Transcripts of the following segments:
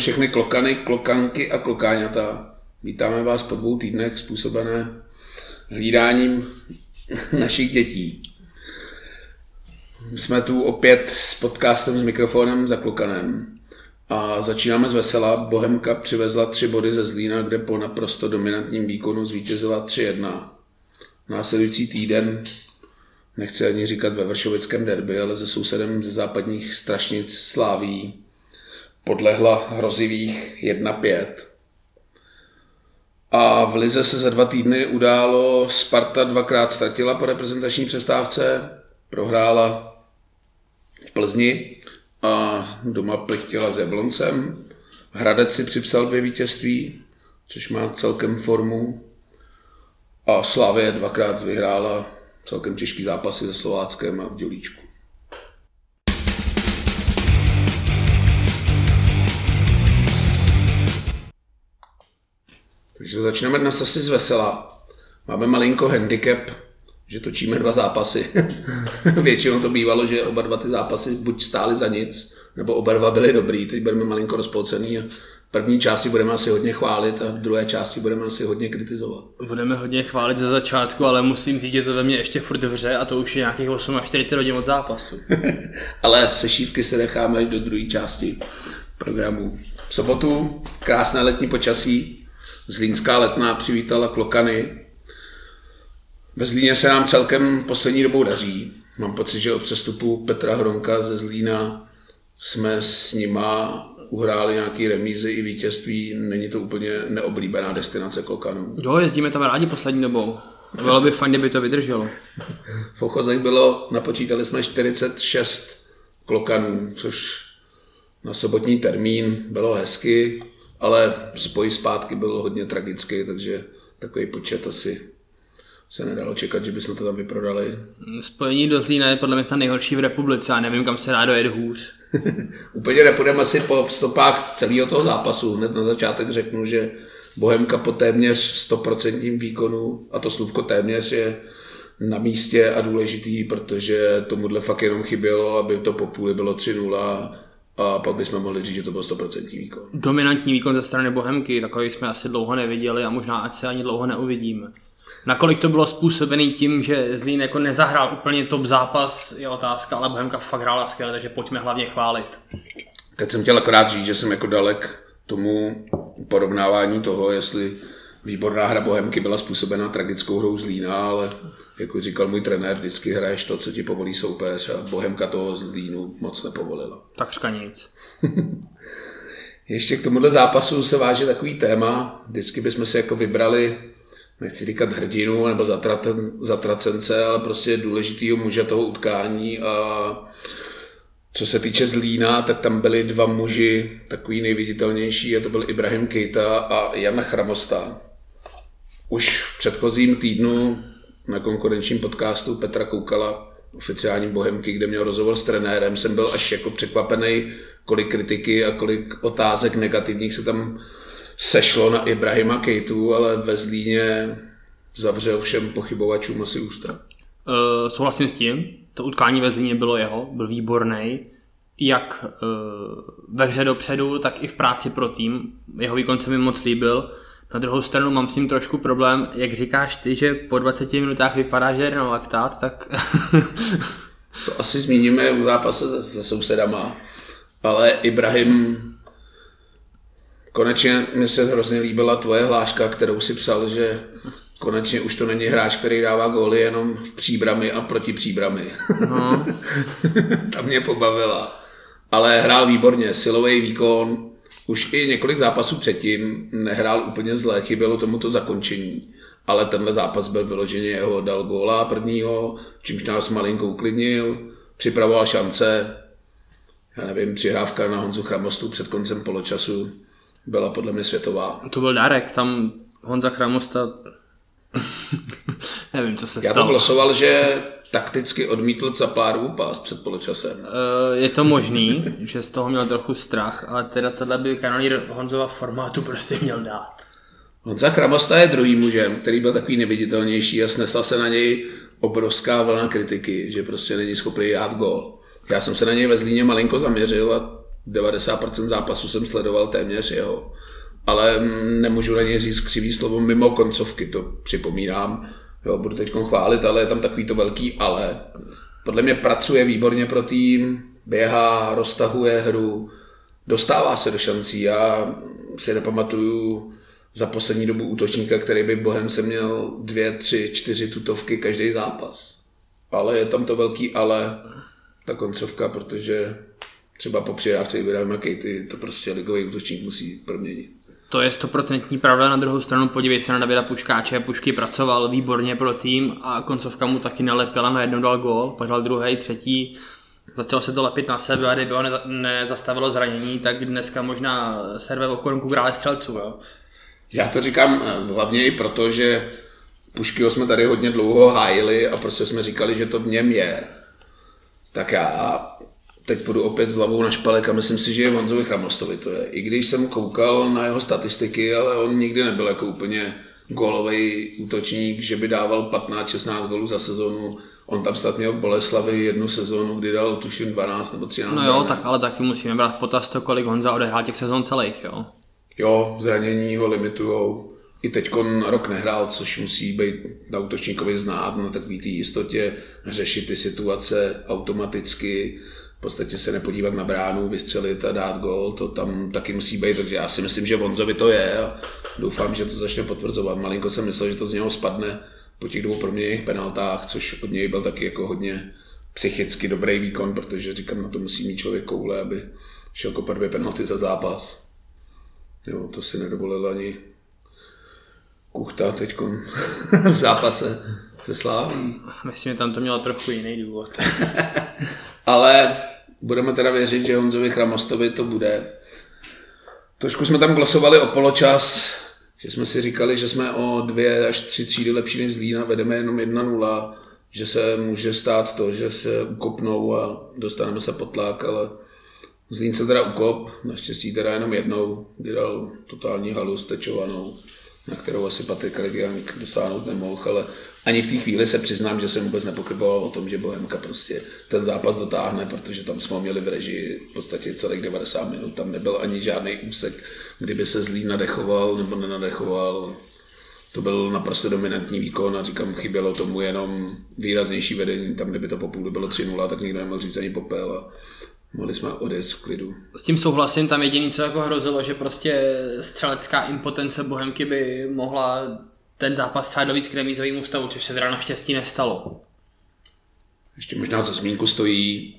Všechny klokany, klokanky a klokáňata. Vítáme vás po dvou týdnech způsobené hlídáním našich dětí. Jsme tu opět s podcastem s mikrofonem za klokanem. A začínáme z vesela. Bohemka přivezla tři body ze Zlína, kde po naprosto dominantním výkonu zvítězila 3-1. Následující týden, nechci ani říkat ve Vršovickém derby, ale se sousedem ze západních strašnic Sláví, podlehla hrozivých 1-5. A v Lize se za dva týdny událo, Sparta dvakrát ztratila po reprezentační přestávce, prohrála v Plzni a doma plichtila s Jabloncem. Hradec si připsal dvě vítězství, což má celkem formu. A Slavě dvakrát vyhrála celkem těžký zápasy se Slováckem a v Dělíčku. Takže začneme dnes asi z vesela. Máme malinko handicap, že točíme dva zápasy. Většinou to bývalo, že oba dva ty zápasy buď stály za nic, nebo oba dva byly dobrý. Teď budeme malinko rozpolcený a první části budeme asi hodně chválit a v druhé části budeme asi hodně kritizovat. Budeme hodně chválit za začátku, ale musím říct, že to ve mně ještě furt vře a to už je nějakých 8 až 40 hodin od zápasu. ale sešívky se necháme do druhé části programu. V sobotu krásné letní počasí, Zlínská letná přivítala klokany. Ve Zlíně se nám celkem poslední dobou daří. Mám pocit, že od přestupu Petra Hronka ze Zlína jsme s nima uhráli nějaký remízy i vítězství. Není to úplně neoblíbená destinace klokanů. Jo, jezdíme tam rádi poslední dobou. Bylo by fajn, kdyby to vydrželo. V Ochozech bylo, napočítali jsme 46 klokanů, což na sobotní termín bylo hezky ale spoj zpátky byl hodně tragický, takže takový počet asi se nedalo čekat, že bychom to tam vyprodali. Spojení do Zlína je podle mě snad nejhorší v republice a nevím, kam se dá dojet hůř. Úplně nepůjdeme asi po stopách celého toho zápasu. Hned na začátek řeknu, že Bohemka po téměř 100% výkonu, a to slůvko téměř je na místě a důležitý, protože tomuhle fakt jenom chybělo, aby to po půli bylo 3-0 a pak bychom mohli říct, že to byl 100% výkon. Dominantní výkon ze strany Bohemky, takový jsme asi dlouho neviděli a možná asi ani dlouho neuvidíme. Nakolik to bylo způsobený tím, že Zlín jako nezahrál úplně top zápas, je otázka, ale Bohemka fakt hrála skvěle, takže pojďme hlavně chválit. Teď jsem chtěl akorát říct, že jsem jako dalek tomu porovnávání toho, jestli výborná hra Bohemky byla způsobena tragickou hrou Zlína, ale jako říkal můj trenér, vždycky hraješ to, co ti povolí soupeř a Bohemka toho Zlínu moc nepovolila. Takřka nic. Ještě k tomuhle zápasu se váže takový téma. Vždycky bychom si jako vybrali, nechci říkat hrdinu nebo zatraten, zatracence, ale prostě důležitýho muže toho utkání a co se týče Zlína, tak tam byli dva muži, takový nejviditelnější, a to byl Ibrahim Kejta a Jan Chramosta. Už v předchozím týdnu na konkurenčním podcastu Petra Koukala, oficiálním Bohemky, kde měl rozhovor s trenérem, jsem byl až jako překvapený, kolik kritiky a kolik otázek negativních se tam sešlo na Ibrahima Kejtu, ale ve Zlíně zavřel všem pochybovačům asi ústa. Uh, souhlasím s tím, to utkání ve Zlíně bylo jeho, byl výborný, jak uh, ve hře dopředu, tak i v práci pro tým. Jeho výkon se mi moc líbil. Na druhou stranu mám s tím trošku problém, jak říkáš ty, že po 20 minutách vypadá, že je na laktát, tak... to asi zmíníme u zápase se, se sousedama, ale Ibrahim, konečně mi se hrozně líbila tvoje hláška, kterou si psal, že konečně už to není hráč, který dává góly jenom v příbrami a proti příbrami. No. Ta mě pobavila. Ale hrál výborně, silový výkon, už i několik zápasů předtím nehrál úplně zle, chybělo tomu to zakončení. Ale tenhle zápas byl vyloženě jeho, dal góla prvního, čímž nás malinko uklidnil, připravoval šance, já nevím, přihrávka na Honzu Chramostu před koncem poločasu byla podle mě světová. To byl dárek, tam Honza Chramosta Nevím, co se Já stalo. to glosoval, že takticky odmítl Caplárovou pás před poločasem. Uh, je to možný, že z toho měl trochu strach, ale teda tohle by kanalír Honzova formátu prostě měl dát. Honza Chramosta je druhým mužem, který byl takový neviditelnější a snesla se na něj obrovská vlna kritiky, že prostě není schopný dát gol. Já jsem se na něj ve Zlíně malinko zaměřil a 90% zápasu jsem sledoval téměř jeho. Ale nemůžu na něj říct křivý slovo mimo koncovky, to připomínám. Jo, budu teď chválit, ale je tam takový to velký ale. Podle mě pracuje výborně pro tým, běhá, roztahuje hru, dostává se do šancí. Já si nepamatuju za poslední dobu útočníka, který by bohem se měl dvě, tři, čtyři tutovky každý zápas. Ale je tam to velký ale, ta koncovka, protože třeba po přidávce Ibrahima Kejty to prostě ligový útočník musí proměnit. To je stoprocentní pravda, na druhou stranu podívej se na Davida Puškáče, Pušky pracoval výborně pro tým a koncovka mu taky nalepila, na jednou dal gól, pak dal druhý, třetí, začalo se to lepit na sebe a kdyby ho nezastavilo zranění, tak dneska možná serve v okorunku krále střelců. Jo? Já to říkám eh, hlavně i proto, že Puškyho jsme tady hodně dlouho hájili a prostě jsme říkali, že to v něm je. Tak já teď půjdu opět s hlavou na špalek a myslím si, že je Vonzovi Chramostovi to je. I když jsem koukal na jeho statistiky, ale on nikdy nebyl jako úplně gólový útočník, že by dával 15-16 gólů za sezonu. On tam snad měl v Boleslavi jednu sezónu, kdy dal tuším 12 nebo 13. No jo, tak ale taky musíme brát potaz to, kolik Honza odehrál těch sezon celých, jo. Jo, zranění ho limitujou. I teď rok nehrál, což musí být na útočníkovi znát, na takový té jistotě řešit ty situace automaticky v podstatě se nepodívat na bránu, vystřelit a dát gol, to tam taky musí být, takže já si myslím, že Vonzovi to je a doufám, že to začne potvrzovat. Malinko jsem myslel, že to z něho spadne po těch dvou proměněných penaltách, což od něj byl taky jako hodně psychicky dobrý výkon, protože říkám, na to musí mít člověk koule, aby šel kopat dvě penalty za zápas. Jo, to si nedovolil ani Kuchta teď v zápase se Sláví. Myslím, že tam to mělo trochu jiný důvod. Ale budeme teda věřit, že Honzovi Chramostovi to bude. Trošku jsme tam glosovali o poločas, že jsme si říkali, že jsme o dvě až tři třídy lepší než Zlína, vedeme jenom 1-0, že se může stát to, že se ukopnou a dostaneme se pod tlak, ale Zlín se teda ukop, naštěstí teda jenom jednou, kdy dal totální halu stečovanou, na kterou asi Patrik Legiank dosáhnout nemohl, ale ani v té chvíli se přiznám, že jsem vůbec nepochyboval o tom, že Bohemka prostě ten zápas dotáhne, protože tam jsme ho měli v režii v podstatě celých 90 minut. Tam nebyl ani žádný úsek, kdyby se zlý nadechoval nebo nenadechoval. To byl naprosto dominantní výkon a říkám, chybělo tomu jenom výraznější vedení. Tam, kdyby to po půl bylo 3-0, tak nikdo nemohl říct ani popel. A mohli jsme odjet v klidu. S tím souhlasím, tam jediný, co jako hrozilo, že prostě střelecká impotence Bohemky by mohla ten zápas třeba do víc k remízovému stavu, což se teda naštěstí nestalo. Ještě možná za zmínku stojí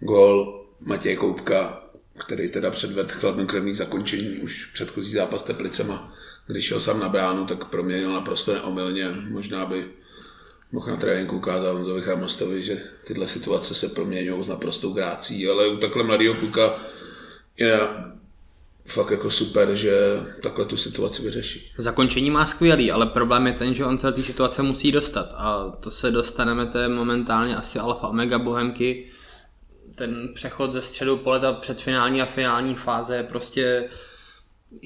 gol Matěje Koupka, který teda předvedl chladnokrevný zakončení už předchozí zápas Teplicema. Když šel sám na bránu, tak proměnil naprosto neomylně. Možná by mohl na tréninku ukázat Honzovi Chramostovi, že tyhle situace se proměňují s naprostou grácí, ale u takhle mladého kluka je fakt jako super, že takhle tu situaci vyřeší. Zakončení má skvělý, ale problém je ten, že on se do té situace musí dostat a to se dostaneme, to je momentálně asi alfa omega bohemky. Ten přechod ze středu pole, ta předfinální a finální fáze je prostě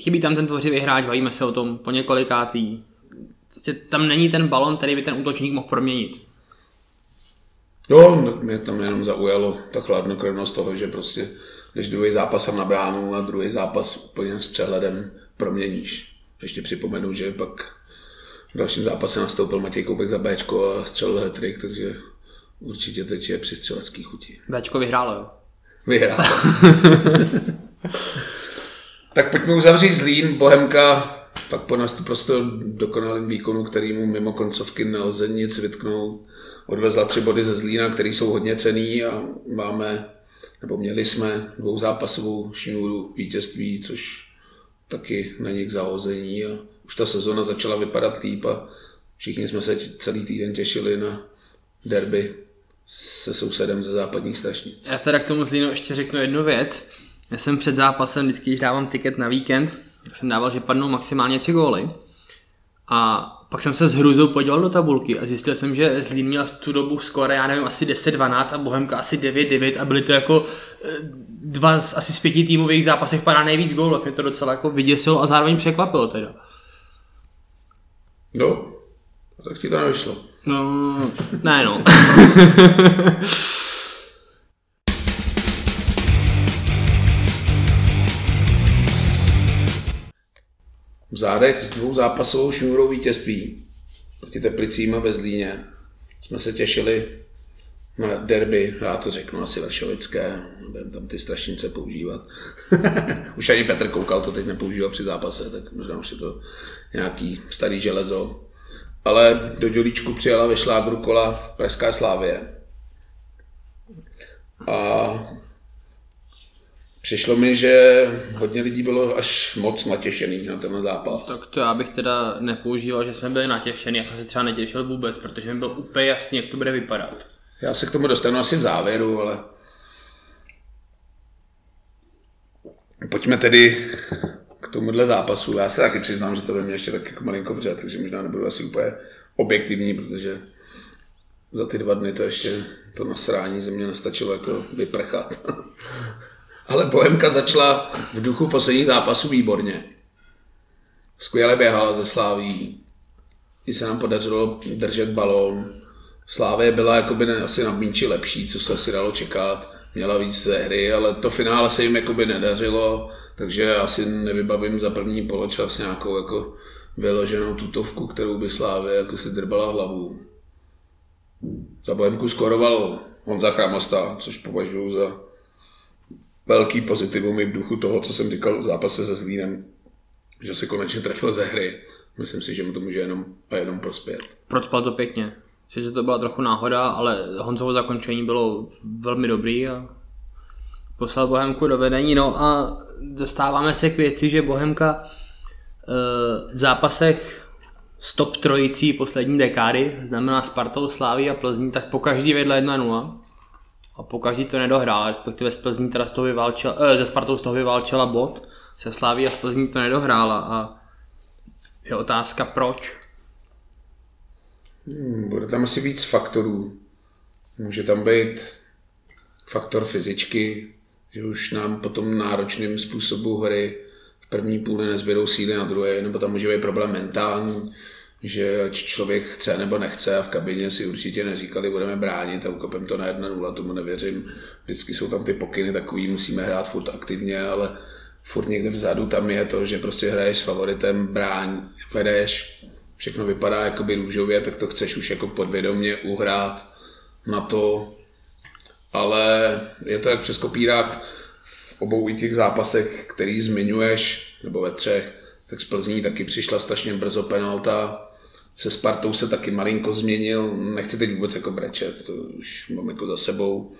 chybí tam ten tvořivý hráč, bavíme se o tom po několikátý. Prostě tam není ten balon, který by ten útočník mohl proměnit. Jo, mě tam jenom zaujalo ta chladnokrevnost toho, že prostě když druhý zápas na bránu a druhý zápas úplně s přehledem proměníš. Ještě připomenu, že pak v dalším zápase nastoupil Matěj Koubek za Bčko a střelil hetrik, takže určitě teď je při střelecký chuti. Bčko vyhrálo, jo? Vyhrálo. tak pojďme uzavřít Zlín, Bohemka, pak po nás to prostě dokonalým výkonu, kterýmu mimo koncovky nelze nic vytknout. Odvezla tři body ze Zlína, které jsou hodně cený a máme nebo měli jsme dvouzápasovou šňůru vítězství, což taky není k zahození a už ta sezona začala vypadat líp a všichni jsme se celý týden těšili na derby se sousedem ze západních strašnic. Já teda k tomu Zlínu ještě řeknu jednu věc. Já jsem před zápasem, vždycky, když dávám tiket na víkend, jsem dával, že padnou maximálně tři góly. A pak jsem se s hruzou podíval do tabulky a zjistil jsem, že Zlín měl v tu dobu skoro, já nevím, asi 10-12 a Bohemka asi 9-9 a byly to jako eh, dva z asi z pěti týmů v jejich zápasech padá nejvíc gólů, mě to docela jako vyděsilo a zároveň překvapilo teda. No, tak ti to nevyšlo. No, ne no. zádech s dvou zápasovou šňůrou vítězství proti Teplicím a ve Zlíně jsme se těšili na derby, já to řeknu asi Vršovické, budeme tam ty strašnice používat. už ani Petr Koukal to teď nepoužívá při zápase, tak možná už je to nějaký starý železo. Ale do Dělíčku přijela ve šlágru kola Pražská Slávě. A přišlo mi, že hodně lidí bylo až moc natěšených na ten zápas. Tak to já bych teda nepoužíval, že jsme byli natěšení. Já jsem se třeba netěšil vůbec, protože mi bylo úplně jasný, jak to bude vypadat. Já se k tomu dostanu asi v závěru, ale pojďme tedy k tomuhle zápasu. Já se taky přiznám, že to ve mně ještě tak jako malinko vře, takže možná nebudu asi úplně objektivní, protože za ty dva dny to ještě to nasrání ze mě nestačilo jako vyprchat. Ale Bohemka začala v duchu posledních zápasů výborně. Skvěle běhala ze Sláví. I se nám podařilo držet balón. Slávě byla jakoby ne, asi na míči lepší, co se asi dalo čekat. Měla víc ze hry, ale to finále se jim jakoby nedařilo, takže asi nevybavím za první poločas nějakou jako vyloženou tutovku, kterou by Slávě jako si drbala hlavu. Za Bohemku skoroval Honza Chramosta, což považuji za velký pozitivum i v duchu toho, co jsem říkal v zápase se Zlínem, že se konečně trefil ze hry. Myslím si, že mu to může jenom a jenom prospět. Procpal to pěkně. Sice to byla trochu náhoda, ale Honzovo zakončení bylo velmi dobrý a poslal Bohemku do vedení. No a dostáváme se k věci, že Bohemka v zápasech s top trojicí poslední dekády, znamená Spartou, Sláví a Plzní, tak po každý vedle 1-0 a po každý to nedohrál, respektive z Plzní teda z toho vyválčela, eh, ze Spartou z toho vyválčela bod, se Sláví a z Plzní to nedohrála a je otázka proč. Hmm, bude tam asi víc faktorů. Může tam být faktor fyzičky, že už nám po tom náročném způsobu hry v první půli nezběrou síly na druhé, nebo tam může být problém mentální, že ať člověk chce nebo nechce a v kabině si určitě neříkali, budeme bránit a ukopem to na 1-0, tomu nevěřím. Vždycky jsou tam ty pokyny takový, musíme hrát furt aktivně, ale furt někde vzadu tam je to, že prostě hraješ s favoritem, bráň, vedeš, všechno vypadá jakoby růžově, tak to chceš už jako podvědomě uhrát na to, ale je to jak přes kopírák v obou těch zápasech, který zmiňuješ, nebo ve třech, tak z Plzní taky přišla strašně brzo penalta, se Spartou se taky malinko změnil, nechci teď vůbec jako brečet, to už mám jako za sebou.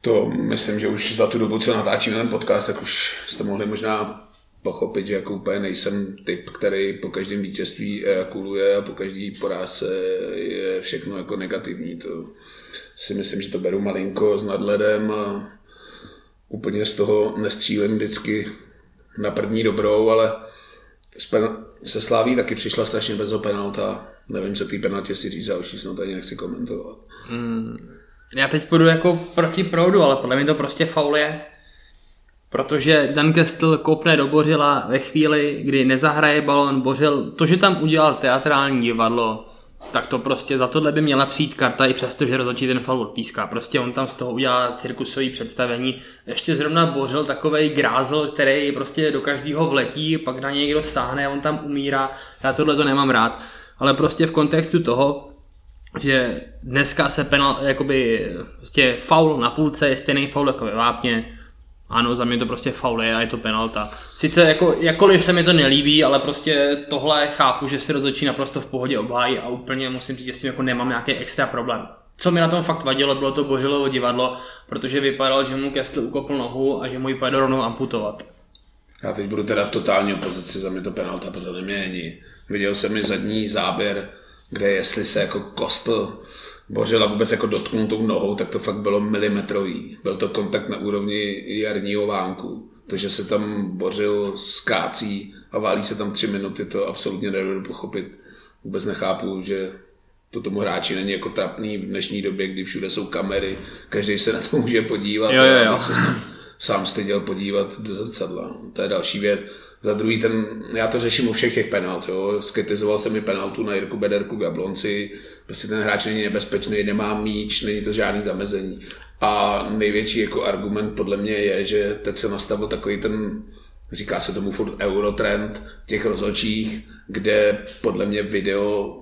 To myslím, že už za tu dobu, co natáčíme ten podcast, tak už jste mohli možná pochopit, že jako úplně nejsem typ, který po každém vítězství ejakuluje a po každý porážce je všechno jako negativní. To si myslím, že to beru malinko s nadledem a úplně z toho nestřílím vždycky na první dobrou, ale se Sláví taky přišla strašně bez penalta. Nevím, co ty penaltě si říct, už snad ani nechci komentovat. Hmm. Já teď půjdu jako proti proudu, ale podle mě to prostě faul je. Protože Dan Kestel kopne do Bořila ve chvíli, kdy nezahraje balon Bořil. To, že tam udělal teatrální divadlo, tak to prostě za tohle by měla přijít karta i přesto, že rozhodčí ten faul odpíská. Prostě on tam z toho udělá cirkusový představení. Ještě zrovna bořil takový grázl, který prostě do každého vletí, pak na něj někdo sáhne on tam umírá. Já tohle to nemám rád. Ale prostě v kontextu toho, že dneska se penal, jakoby, prostě faul na půlce je stejný faul jako ve vápně, ano, za mě to prostě faul je a je to penalta. Sice jako, jakkoliv se mi to nelíbí, ale prostě tohle chápu, že si rozhodčí naprosto v pohodě obhájí a úplně musím říct, že s tím jako nemám nějaký extra problém. Co mi na tom fakt vadilo, bylo to Božilovo divadlo, protože vypadalo, že mu Kessl ukopl nohu a že mu ji pojede rovnou amputovat. Já teď budu teda v totální opozici, za mě to penalta podle mě není. Viděl jsem mi zadní záběr, kde jestli se jako kostl Bořila vůbec jako dotknul tou nohou, tak to fakt bylo milimetrový. Byl to kontakt na úrovni jarního vánku. To, že se tam Bořil skácí a válí se tam tři minuty, to absolutně nedovedu pochopit. Vůbec nechápu, že to tomu hráči není jako trapný v dnešní době, kdy všude jsou kamery, každý se na to může podívat. Jo, jo, jo. Se sám styděl podívat do zrcadla. To je další věc. Za druhý, ten, já to řeším u všech těch penalt. Jo. Skritizoval jsem mi penaltu na Jirku Bederku v Jablonci, prostě ten hráč není nebezpečný, nemá míč, není to žádný zamezení. A největší jako argument podle mě je, že teď se nastavil takový ten říká se tomu furt Eurotrend těch rozhodčích, kde podle mě video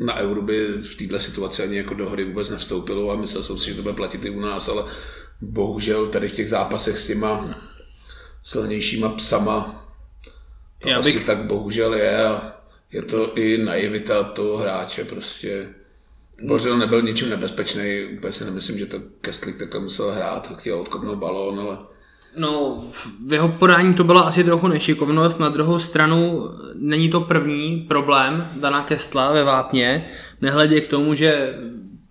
na euro by v této situaci ani jako do hry vůbec nevstoupilo a myslel jsem si, že to bude platit i u nás, ale bohužel tady v těch zápasech s těma silnějšíma psama to Já bych... asi tak bohužel je a je to i naivita toho hráče prostě. Bořil nebyl ničím nebezpečný, úplně si nemyslím, že to Kestlik takhle musel hrát, chtěl odkopnout balón, ale No, v jeho podání to byla asi trochu nešikovnost, na druhou stranu není to první problém Dana Kestla ve Vápně, nehledě k tomu, že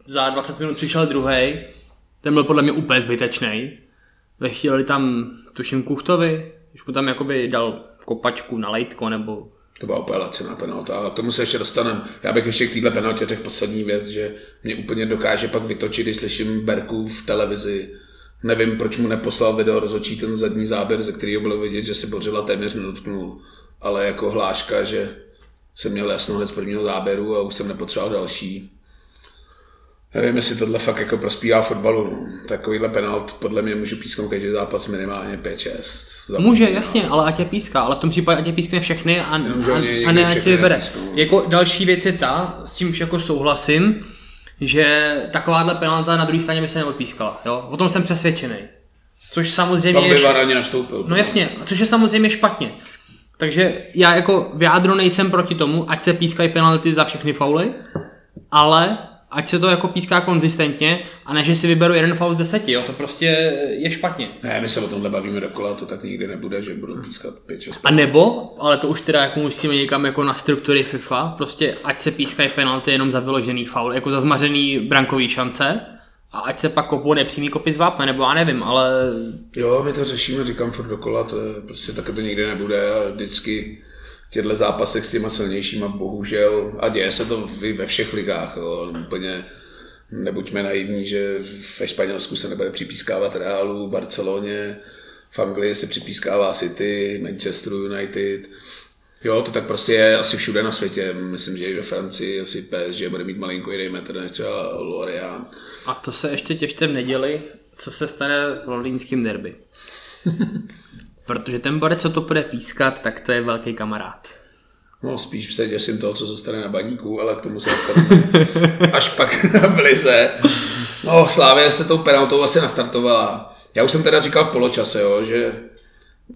za 20 minut přišel druhý, ten byl podle mě úplně zbytečný. Chtěli tam, tuším, Kuchtovi, když mu tam jakoby dal kopačku na lejtko, nebo to byla úplně laciná penalta, ale tomu se ještě dostaneme. Já bych ještě k této penaltě řekl poslední věc, že mě úplně dokáže pak vytočit, když slyším Berku v televizi, Nevím, proč mu neposlal video rozhodčí ten zadní záběr, ze kterého bylo vidět, že si Bořila téměř nedotknul. Ale jako hláška, že jsem měl jasnou z prvního záběru a už jsem nepotřeboval další. Nevím, jestli tohle fakt jako prospívá fotbalu. No. Takovýhle penalt podle mě můžu písknout každý zápas minimálně 5-6. Může, jasně, ale ať je píská, ale v tom případě ať je pískne všechny a, a, a ne ať si vybere. Jako další věc je ta, s čímž jako souhlasím, že takováhle penalta na druhé straně by se neodpískala. Jo? O tom jsem přesvědčený. Což samozřejmě Tam by je... ani nastoupil. No jasně, což je samozřejmě špatně. Takže já jako v jádru nejsem proti tomu, ať se pískají penalty za všechny fauly, ale ať se to jako píská konzistentně a ne, že si vyberu jeden faul z deseti, jo, to prostě je špatně. Ne, my se o tomhle bavíme dokola, to tak nikdy nebude, že budou pískat 5 6 A nebo, ale to už teda jako musíme někam jako na struktury FIFA, prostě ať se pískají penalty jenom za vyložený faul, jako za zmařený brankový šance, a ať se pak kopou nepřímý kopy z vápna, nebo já nevím, ale... Jo, my to řešíme, říkám furt dokola, to je, prostě také to nikdy nebude a vždycky těchto zápasech s těma silnějšíma, bohužel, a děje se to ve všech ligách, jo, úplně nebuďme naivní, že ve Španělsku se nebude připískávat Realu, Barceloně, v Anglii se připískává City, Manchester United, Jo, to tak prostě je asi všude na světě. Myslím, že i ve Francii asi PSG bude mít malinko jiný metr než třeba Lorient. A to se ještě těšte v neděli, co se stane v londýnským derby. Protože ten borec, co to bude pískat, tak to je velký kamarád. No, spíš se děsím toho, co zůstane na baníku, ale k tomu se až pak v lize. No, Slávě se tou penaltou asi nastartovala. Já už jsem teda říkal v poločase, jo, že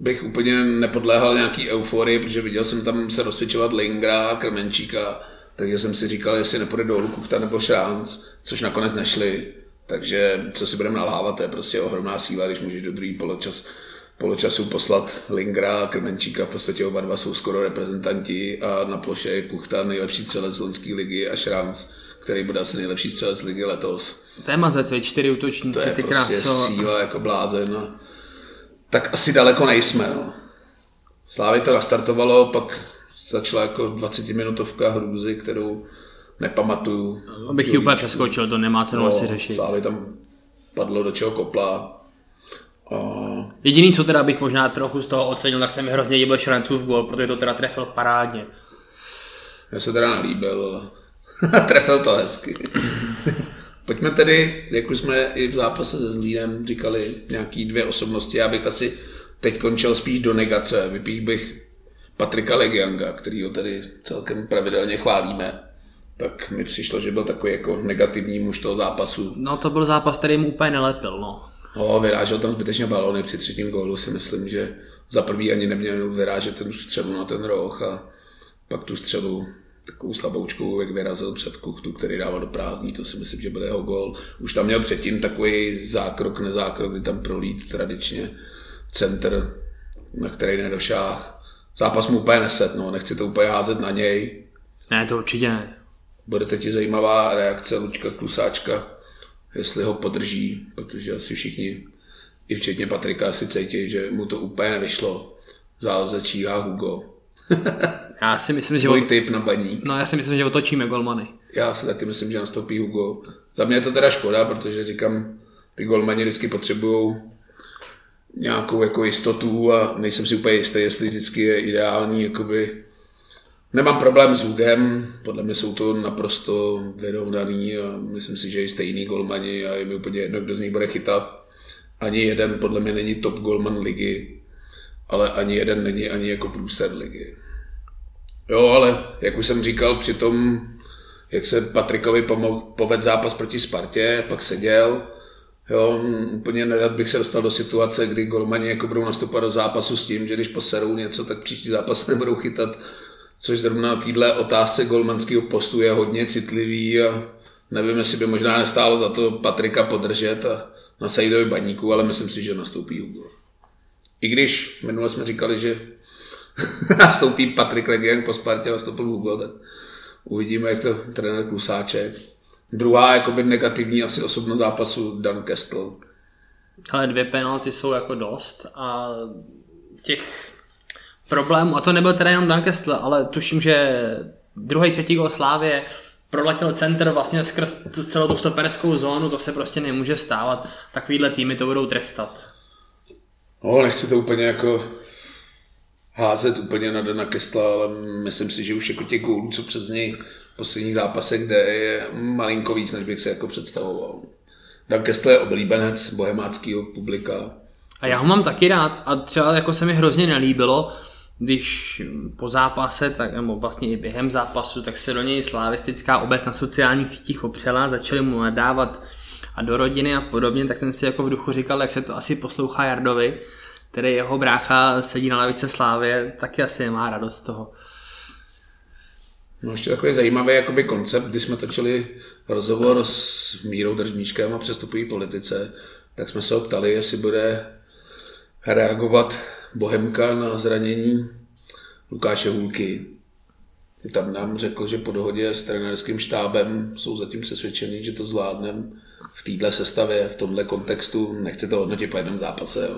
bych úplně nepodléhal nějaký euforii, protože viděl jsem tam se rozsvědčovat Lingra, Krmenčíka, takže jsem si říkal, jestli nepůjde dolů Kuchta nebo Šránc, což nakonec nešli. Takže co si budeme nalhávat, to je prostě ohromná síla, když můžeš do druhý poločas poločasu poslat Lingra a Krmenčíka, v podstatě oba dva jsou skoro reprezentanti a na ploše je Kuchta nejlepší střelec z Lonské ligy a Šranc, který bude asi nejlepší střelec ligy letos. To je mazec, čtyři útočníci, to je ty prostě kráso. síla jako blázen. No. Tak asi daleko nejsme. No. Slávy to nastartovalo, pak začala jako 20 minutovka hrůzy, kterou nepamatuju. Abych ji úplně přeskočil, to nemá cenu no, asi řešit. Slávy tam padlo do čeho kopla, Uh, Jediný, co teda bych možná trochu z toho ocenil, tak se mi hrozně líbil Šrancův gol, protože to teda trefil parádně. Já se teda nelíbil, trefil to hezky. Pojďme tedy, jak už jsme i v zápase se Zlínem říkali, nějaký dvě osobnosti, já bych asi teď končil spíš do negace. Vypích bych Patrika Legianga, který ho tady celkem pravidelně chválíme. Tak mi přišlo, že byl takový jako negativní muž toho zápasu. No to byl zápas, který mu úplně nelepil, no. No, vyrážel tam zbytečně balony při třetím gólu, si myslím, že za prvý ani neměl vyrážet ten střelu na ten roh a pak tu střelu takovou slaboučkou, jak vyrazil před kuchtu, který dával do prázdní, to si myslím, že byl jeho gol. Už tam měl předtím takový zákrok, nezákrok, kdy tam prolít tradičně center, na který nedošáh. Zápas mu úplně neset, no, nechci to úplně házet na něj. Ne, to určitě ne. Bude teď zajímavá reakce Lučka Klusáčka, jestli ho podrží, protože asi všichni, i včetně Patrika, si cítí, že mu to úplně nevyšlo. Záleží číhá Hugo. já si myslím, že... Můj typ na baní. No já si myslím, že otočíme golmany. Já si taky myslím, že nastoupí Hugo. Za mě je to teda škoda, protože říkám, ty golmani vždycky potřebují nějakou jako jistotu a nejsem si úplně jistý, jestli vždycky je ideální jakoby Nemám problém s Hugem, podle mě jsou to naprosto vyrovnaný a myslím si, že i stejný golmani a je mi úplně jedno, kdo z nich bude chytat. Ani jeden podle mě není top golman ligy. ale ani jeden není ani jako průser ligy. Jo, ale jak už jsem říkal, při tom, jak se Patrikovi pomohl, poved zápas proti Spartě, pak seděl, Jo, úplně nerad bych se dostal do situace, kdy golmani jako budou nastupovat do zápasu s tím, že když poserou něco, tak příští zápas nebudou chytat, což zrovna na téhle otázce golmanského postu je hodně citlivý a nevím, jestli by možná nestálo za to Patrika podržet a na Sejdovi baníku, ale myslím si, že nastoupí Hugo. I když minule jsme říkali, že nastoupí Patrik Legien po Spartě, nastoupil Hugo, tak uvidíme, jak to trenér Klusáček. Druhá jakoby negativní asi osobnost zápasu Dan Kestel. Ale dvě penalty jsou jako dost a těch problémů, a to nebyl teda jenom Dan Kestel, ale tuším, že druhý, třetí gol Slávě proletěl center vlastně skrz celou tu stoperskou zónu, to se prostě nemůže stávat. Takovýhle týmy to budou trestat. No, nechci to úplně jako házet úplně na Dana Kestla, ale myslím si, že už jako těch gólů, co přes něj v posledních zápasech, kde je malinko víc, než bych se jako představoval. Dan Kestl je oblíbenec bohemáckého publika. A já ho mám taky rád a třeba jako se mi hrozně nelíbilo, když po zápase, tak, nebo vlastně i během zápasu, tak se do něj slavistická obec na sociálních sítích opřela, začali mu nadávat a do rodiny a podobně, tak jsem si jako v duchu říkal, jak se to asi poslouchá Jardovi, který jeho brácha sedí na lavice Slávě, taky asi nemá radost z toho. No ještě takový zajímavý jakoby koncept, když jsme točili rozhovor s Mírou Držníčkem a přestupují politice, tak jsme se ho ptali, jestli bude reagovat Bohemka na zranění Lukáše Hulky. Tam nám řekl, že po dohodě s trenérským štábem jsou zatím přesvědčení, že to zvládneme v téhle sestavě, v tomhle kontextu. Nechci to hodnotit po jednom zápase.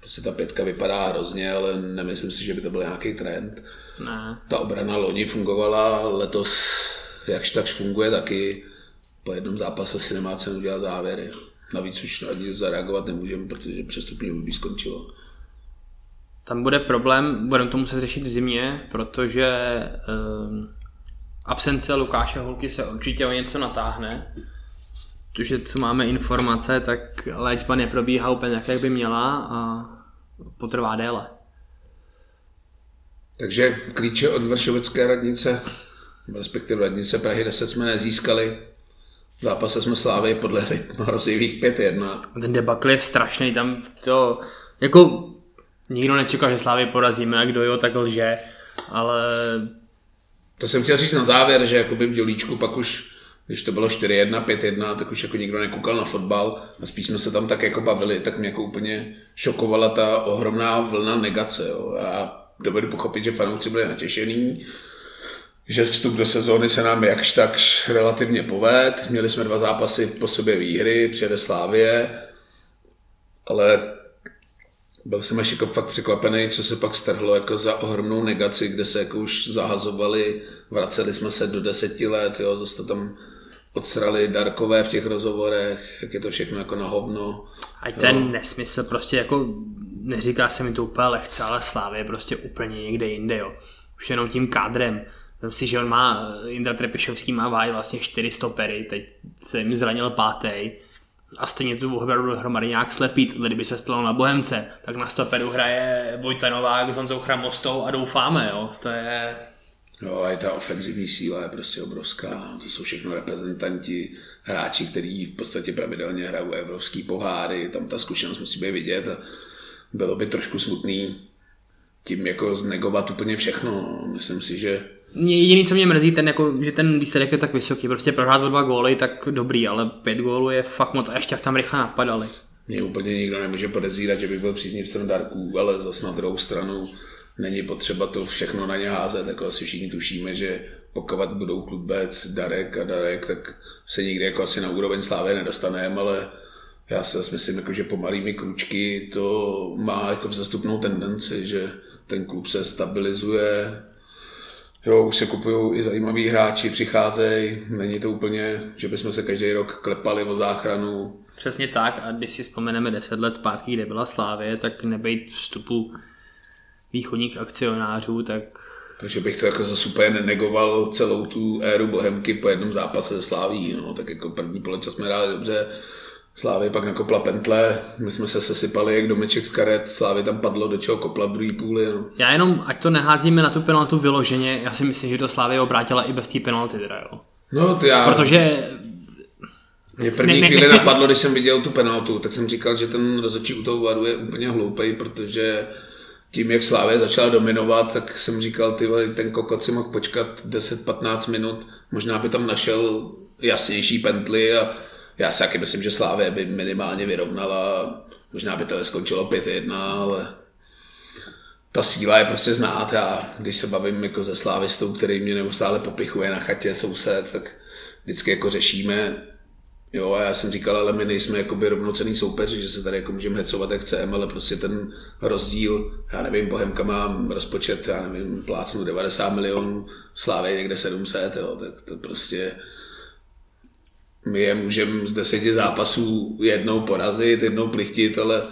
Prostě ta pětka vypadá hrozně, ale nemyslím si, že by to byl nějaký trend. Ne. Ta obrana loni fungovala, letos jakž takž funguje taky. Po jednom zápase si nemá cenu dělat závěry. Navíc už ani zareagovat nemůžeme, protože přestupní období skončilo. Tam bude problém, budeme to muset řešit v zimě, protože um, absence Lukáše Hulky se určitě o něco natáhne. Protože co máme informace, tak léčba neprobíhá úplně tak, jak by měla a potrvá déle. Takže klíče od Vršovecké radnice, respektive radnice Prahy 10 jsme nezískali. V zápase jsme Slávy podlehli hrozivých 5-1. Ten debakl je strašný, tam to, jako nikdo nečekal, že Slávy porazíme a kdo jo, tak lže, ale... To jsem chtěl říct na závěr, že jakoby v Dělíčku pak už když to bylo 4-1, 5-1, tak už jako nikdo nekoukal na fotbal a spíš jsme se tam tak jako bavili, tak mě jako úplně šokovala ta ohromná vlna negace. Jo. A dovedu pochopit, že fanoušci byli natěšení, že vstup do sezóny se nám jakž takž relativně poved. Měli jsme dva zápasy po sobě výhry, přijede Slávě, ale byl jsem až jako fakt překvapený, co se pak strhlo jako za ohromnou negaci, kde se jako už zahazovali, vraceli jsme se do deseti let, jo, zase tam odsrali Darkové v těch rozhovorech, jak je to všechno jako na hovno. A ten jo. nesmysl prostě jako, neříká se mi to úplně lehce, ale Slávě je prostě úplně někde jinde, jo. Už jenom tím kádrem. Myslím si, že on má, Indra Trepišovský má váj vlastně čtyři stopery, teď se mi zranil pátý a stejně tu obranu dohromady nějak slepý, tohle kdyby se stalo na Bohemce, tak na stoperu hraje Vojta Novák s Honzou Chramostou a doufáme, jo, to je Jo, a ta ofenzivní síla je prostě obrovská. To jsou všechno reprezentanti, hráči, kteří v podstatě pravidelně hrajou evropský poháry, tam ta zkušenost musí být vidět a bylo by trošku smutný tím jako znegovat úplně všechno. Myslím si, že mě jediný, co mě mrzí, ten, jako, že ten výsledek je tak vysoký. Prostě prohrát o dva góly, tak dobrý, ale pět gólů je fakt moc a ještě jak tam rychle napadali. Mě úplně nikdo nemůže podezírat, že by byl příznivcem Darků, ale zase na druhou stranu není potřeba to všechno na ně házet, jako asi všichni tušíme, že pokud budou klubec Darek a Darek, tak se nikdy jako asi na úroveň slávy nedostaneme, ale já zase myslím, jako, že pomalými kručky to má jako vzastupnou tendenci, že ten klub se stabilizuje, Jo, už se kupují i zajímaví hráči, přicházejí, není to úplně, že bychom se každý rok klepali o záchranu. Přesně tak. A když si vzpomeneme 10 let zpátky, kde byla Slávě, tak nebejt vstupu východních akcionářů, tak... Takže bych to jako zase úplně nenegoval celou tu éru Bohemky po jednom zápase se Sláví, no, tak jako první poločas jsme hráli dobře, Slávy pak nakopla pentle, my jsme se sesypali jak domeček z karet, Slávy tam padlo, do čeho kopla v druhý půli. No. Já jenom, ať to neházíme na tu penaltu vyloženě, já si myslím, že to Slávy obrátila i bez té penalty teda, jo. No, to já... Protože Mě první Ne- ne- chvíli nechci- napadlo, když jsem viděl tu penaltu, tak jsem říkal, že ten rozhodčí u toho varu je úplně hloupej, protože tím, jak Slávě začala dominovat, tak jsem říkal, ty ten kokot si mohl počkat 10-15 minut, možná by tam našel jasnější pently a já si taky myslím, že Slávě by minimálně vyrovnala, možná by to skončilo 5-1, ale ta síla je prostě znát. Já, když se bavím jako se slávistou, který mě neustále popichuje na chatě soused, tak vždycky jako řešíme, Jo, a já jsem říkal, ale my nejsme jakoby rovnocený soupeři, že se tady jako můžeme hecovat, jak chceme, ale prostě ten rozdíl, já nevím, Bohemka má rozpočet, já nevím, plácnu 90 milionů, Slávě někde 700, jo, tak to prostě my je můžeme z deseti zápasů jednou porazit, jednou plichtit, ale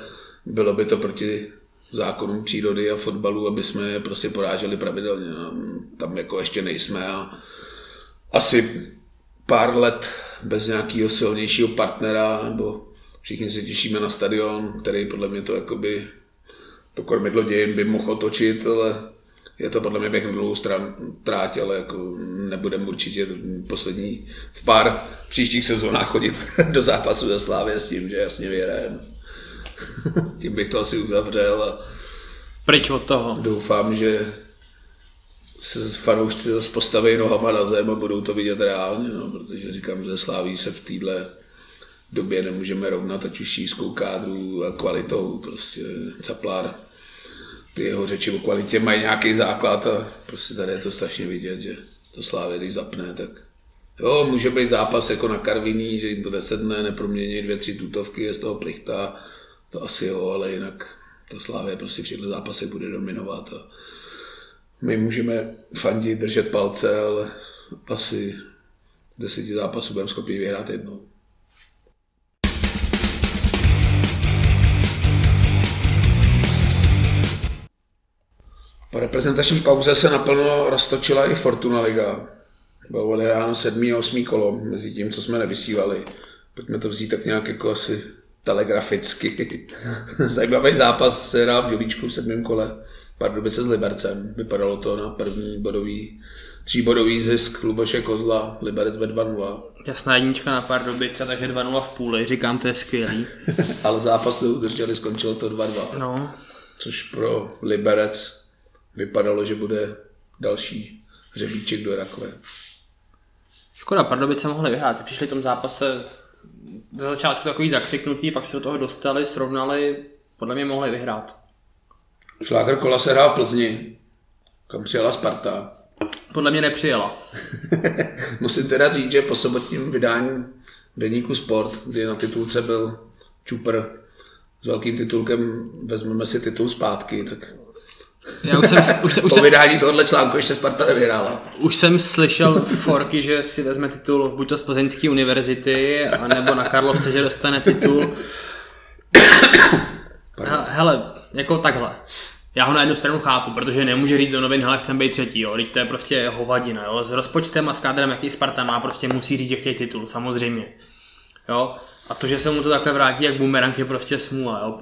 bylo by to proti zákonům přírody a fotbalu, aby jsme je prostě poráželi pravidelně. No, tam jako ještě nejsme a asi pár let bez nějakého silnějšího partnera, nebo všichni se těšíme na stadion, který podle mě to jakoby to kormidlo dějin by mohl otočit, ale je to podle mě běh na dlouhou stran tráť, ale jako nebudeme určitě poslední v pár příštích sezónách chodit do zápasu ze Slávě s tím, že jasně vyhrajeme. tím bych to asi uzavřel a pryč od toho. doufám, že se fanoušci zase postaví nohama na zem a budou to vidět reálně, no, protože říkám, že Sláví se v téhle době nemůžeme rovnat, ať už jízkou kádru a kvalitou, prostě Caplár, ty jeho řeči o kvalitě mají nějaký základ a prostě tady je to strašně vidět, že to Slávě, když zapne, tak jo, může být zápas jako na Karviní, že jim to desetne, nepromění dvě, tři tutovky, je z toho plichta, to asi jo, ale jinak to Slávě prostě v těchto zápasech bude dominovat a my můžeme fandit, držet palce, ale asi deseti zápasů budeme schopni vyhrát jednou. Po reprezentační pauze se naplno roztočila i Fortuna Liga. Bylo odehráno sedmý a osmý kolo, mezi tím, co jsme nevysílali. Pojďme to vzít tak nějak jako asi telegraficky. Zajímavý zápas se hrál v Dělíčku v sedmém kole. Pardubice s Libercem. Vypadalo to na první bodový, tříbodový zisk Luboše Kozla. Liberec ve 2-0. Jasná jednička na Pardubice, takže 2-0 v půli, říkám, to je skvělý. Ale zápas neudrželi, skončilo to 2-2. No, Což pro Liberec vypadalo, že bude další hřebíček do rakve. škoda, Pardubice mohli vyhrát. Přišli v tom zápase za začátku takový zakřiknutý, pak se do toho dostali, srovnali, podle mě mohli vyhrát. Šláger kola se hrál v Plzni, kam přijela Sparta. Podle mě nepřijela. Musím teda říct, že po sobotním vydání deníku Sport, kdy na titulce byl Čupr s velkým titulkem Vezmeme si titul zpátky, tak Já už jsem, už, se, už, po vydání tohohle článku ještě Sparta nevyhrála. už jsem slyšel forky, že si vezme titul buď to z Plzeňské univerzity, anebo na Karlovce, že dostane titul. He- Hele, jako takhle. Já ho na jednu stranu chápu, protože nemůže říct do novin, hele, chcem být třetí, jo. Teď to je prostě hovadina, jo. S rozpočtem a s kádrem, jaký Sparta má, prostě musí říct, že chtějí titul, samozřejmě. Jo. A to, že se mu to takhle vrátí jak bumerang, je prostě smůla, jo.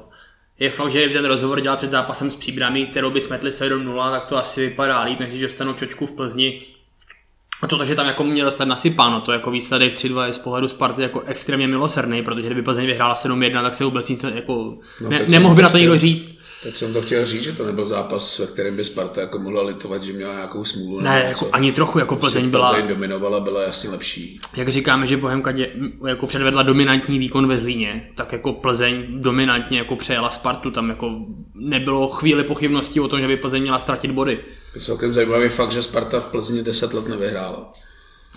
Je fakt, že kdyby ten rozhovor dělal před zápasem s příbrami, kterou by smetli 7-0, tak to asi vypadá líp, než když dostanou čočku v Plzni. A to, že tam jako měl dostat nasypáno, to jako výsledek 3-2 je z pohledu Sparty jako extrémně milosrdný, protože kdyby Plzeň vyhrála 7-1, tak se vůbec nic jako, No, ne, nemohl by na to nikdo chtěl- říct. Tak jsem to chtěl říct, že to nebyl zápas, ve kterém by Sparta jako mohla litovat, že měla nějakou smůlu. Ne, jako ani trochu, jako Prostě Plzeň byla, Plzeň dominovala, byla jasně lepší. jak říkáme, že Bohemka dě, jako předvedla dominantní výkon ve Zlíně, tak jako Plzeň dominantně jako přejela Spartu, tam jako nebylo chvíli pochybností o tom, že by Plzeň měla ztratit body. Je celkem zajímavý fakt, že Sparta v Plzni 10 let nevyhrála.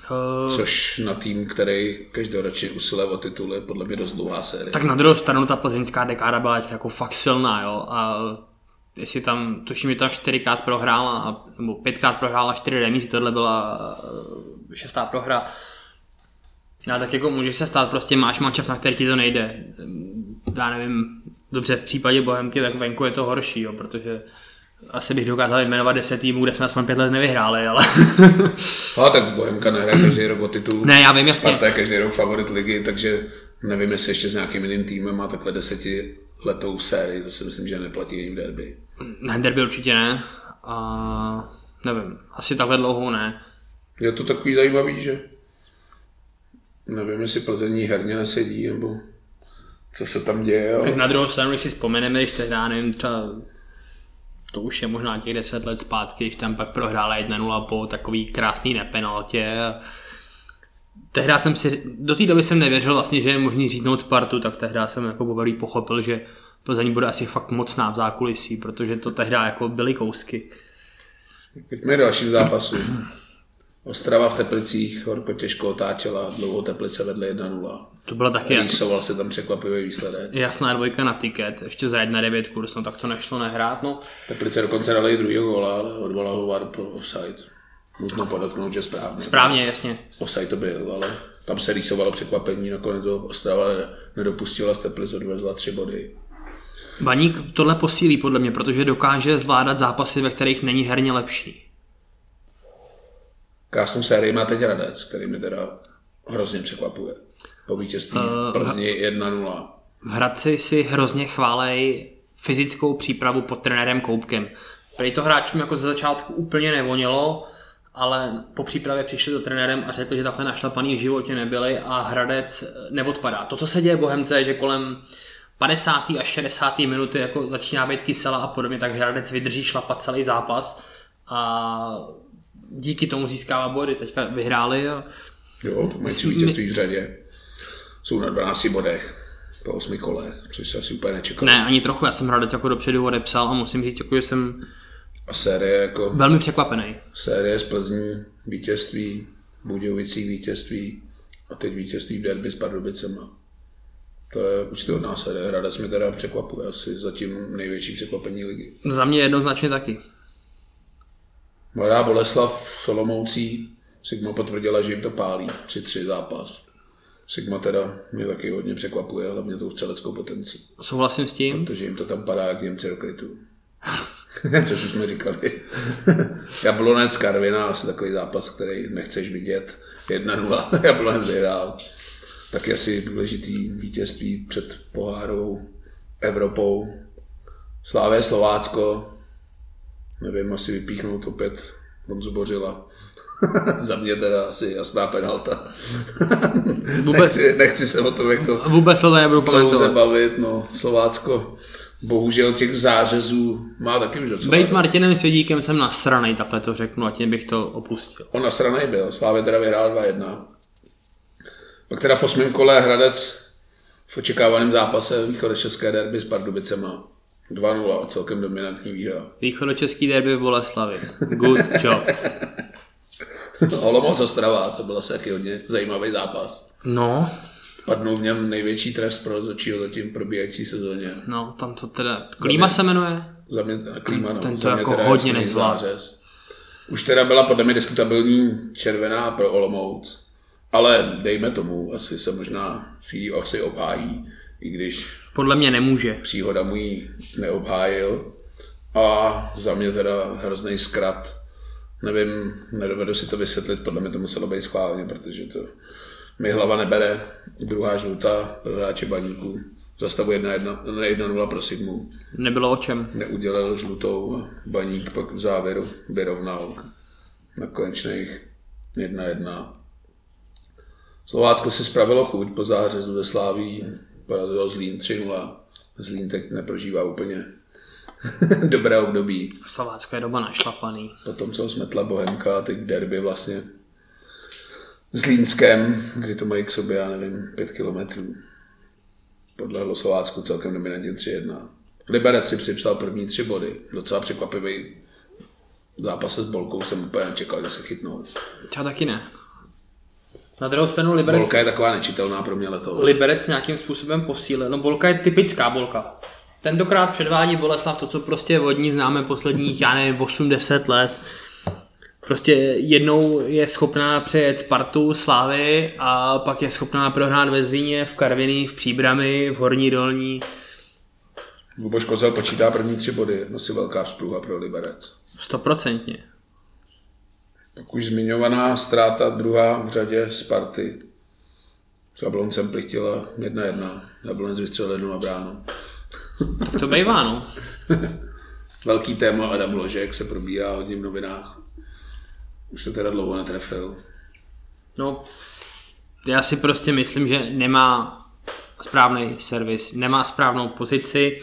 Uh, Což na tým, který každoročně usiluje o titul, je podle mě dost dlouhá série. tak na druhou stranu ta plzeňská dekáda byla jako fakt silná, jo, a jestli tam, tuším, že tam čtyřikrát prohrála, a- nebo pětkrát prohrála, čtyři remízy, tohle byla eh, šestá prohra. No, tak jako může se stát, prostě máš mančev, na který ti to nejde. Já nevím, dobře, v případě Bohemky, tak venku je to horší, jo, protože asi bych dokázal jmenovat 10 týmů, kde jsme aspoň pět let nevyhráli, ale Ale tak Bohemka nehraje každý rok o titul. Ne, já vím, jasně. Sparta je každý rok favorit ligy, takže Nevím, jestli ještě s nějakým jiným týmem má takhle desetiletou sérii, to si myslím, že neplatí v derby. Ne, derby určitě ne. A nevím, asi takhle dlouhou ne. Je to takový zajímavý, že nevím, jestli Plzení herně nesedí, nebo co se tam děje. Ale... Na druhou stranu, když si vzpomeneme, když tehdy, nevím, třeba to už je možná těch 10 let zpátky, když tam pak prohrála 1-0 po takový krásný nepenaltě. Tehdy jsem si, do té doby jsem nevěřil vlastně, že je možný říznout Spartu, tak tehdy jsem jako poprvé pochopil, že Plzeň bude asi fakt mocná v zákulisí, protože to tehdy jako byly kousky. Pojďme dalším zápasu. Ostrava v Teplicích horko těžko otáčela, dlouho Teplice vedle 1-0. To bylo taky jasný. Rýsoval se tam překvapivý výsledek. Jasná dvojka na tiket, ještě za 1-9 kurz, no tak to nešlo nehrát, no. Teplice dokonce dali druhý góla, ale odvolal ho VAR pro offside. Nutno podotknout, že správně. Správně, jasně. Offside to byl, ale tam se rýsovalo překvapení, nakonec to Ostrava nedopustila, z Teplice odvezla tři body. Baník tohle posílí podle mě, protože dokáže zvládat zápasy, ve kterých není herně lepší. Krásnou sérii má teď Hradec, který mi teda hrozně překvapuje. Po vítězství v Plzni 1-0. V Hradci si hrozně chválej fyzickou přípravu pod trenérem Koupkem. Prý to hráčům jako ze začátku úplně nevonilo, ale po přípravě přišli za trenérem a řekli, že takhle našlapaný v životě nebyli a Hradec neodpadá. To, co se děje Bohemce, je, že kolem 50. až 60. minuty jako začíná být kysela a podobně, tak Hradec vydrží šlapat celý zápas a díky tomu získává body. Teďka vyhráli a Jo, to mají tři vítězství v řadě. Jsou na 12 bodech po 8 kolech, což se asi úplně nečekal. Ne, ani trochu, já jsem Hradec jako dopředu odepsal a musím říct, jako, že jsem A série jako velmi překvapený. série z Plzní, vítězství, Budějovicích vítězství a teď vítězství v derby s Pardubicema. To je úctyhodná série. Hradec mi teda překvapuje asi zatím největší překvapení ligy. Za mě jednoznačně taky. Mladá Boleslav Solomoucí, Sigma potvrdila, že jim to pálí. 3-3 zápas. Sigma teda mě taky hodně překvapuje, hlavně tou střeleckou potencí. Souhlasím s tím. Protože jim to tam padá jak Němci do krytu. Což už jsme říkali. Jablonec Karvina, asi takový zápas, který nechceš vidět. 1-0, Jablonec vyhrál. Taky asi důležitý vítězství před pohárovou Evropou. Slávě Slovácko. Nevím, asi vypíchnout opět Honzu Bořila. Za mě teda asi jasná penalta. Vůbec- nechci, nechci se o tom jako Vůbec to nebudu komentovat. bavit, no, Slovácko bohužel těch zářezů má taky už docela. Bejt Martinem Svědíkem jsem nasranej, takhle to řeknu a tím bych to opustil. On nasranej byl, Slávě teda vyhrál 2-1. Pak teda v osmém kole Hradec v očekávaném zápase východočeské derby s Pardubicema. 2-0, celkem dominantní výhra. Východočeský derby v Boleslavi. Good job. Olomouc Ostrava, to byl asi taky hodně zajímavý zápas. No, Padnul v něm největší trest pro rozhodčího zatím probíhající sezóně. no, tam to teda... Klíma se jmenuje? Za mě Klíma, no. ten to jako teda hodně nezvlád. Už teda byla podle mě diskutabilní červená pro Olomouc, ale dejme tomu, asi se možná si ji asi obhájí, i když Podle mě nemůže. příhoda mu ji neobhájil. A za mě teda hrozný zkrat. Nevím, nedovedu si to vysvětlit, podle mě to muselo být schválně, protože to mi hlava nebere. Druhá žlutá pro hráče baníku. Zastavu 1-0 pro Sigmu. Nebylo o čem. Neudělal žlutou a baník pak v závěru vyrovnal na konečných 1-1. Slovácko si spravilo chuť po zářezu ze Sláví, porazilo Zlín 3-0. Zlín teď neprožívá úplně dobré období. Slovácko je doba našlapaný. Potom co smetla Bohemka a teď derby vlastně s Línskem, kdy to mají k sobě, já nevím, pět kilometrů. Podlehlo Slovácku celkem dominantně 3-1. Liberec si připsal první tři body. Docela překvapivý zápase s Bolkou jsem úplně nečekal, že se chytnou. Já taky ne. Na druhou stranu Liberec, Bolka je taková nečitelná pro mě letos. Liberec nějakým způsobem posílil. No Bolka je typická Bolka. Tentokrát předvádí Boleslav to, co prostě od ní známe posledních, já nevím, 8-10 let. Prostě jednou je schopná přejet Spartu, Slávy a pak je schopná prohrát ve Zlíně, v Karviní, v Příbrami, v Horní Dolní. Luboš Kozel počítá první tři body, asi velká vzpruha pro Liberec. Stoprocentně. Pak už zmiňovaná ztráta druhá v řadě Sparty. S Jabloncem plichtila jedna jedna. Jablonec vystřelil jednu na bránu. Tak to bývá, no. Velký téma Adam Ložek se probírá hodně v novinách. Už se teda dlouho netrefil. No, já si prostě myslím, že nemá správný servis, nemá správnou pozici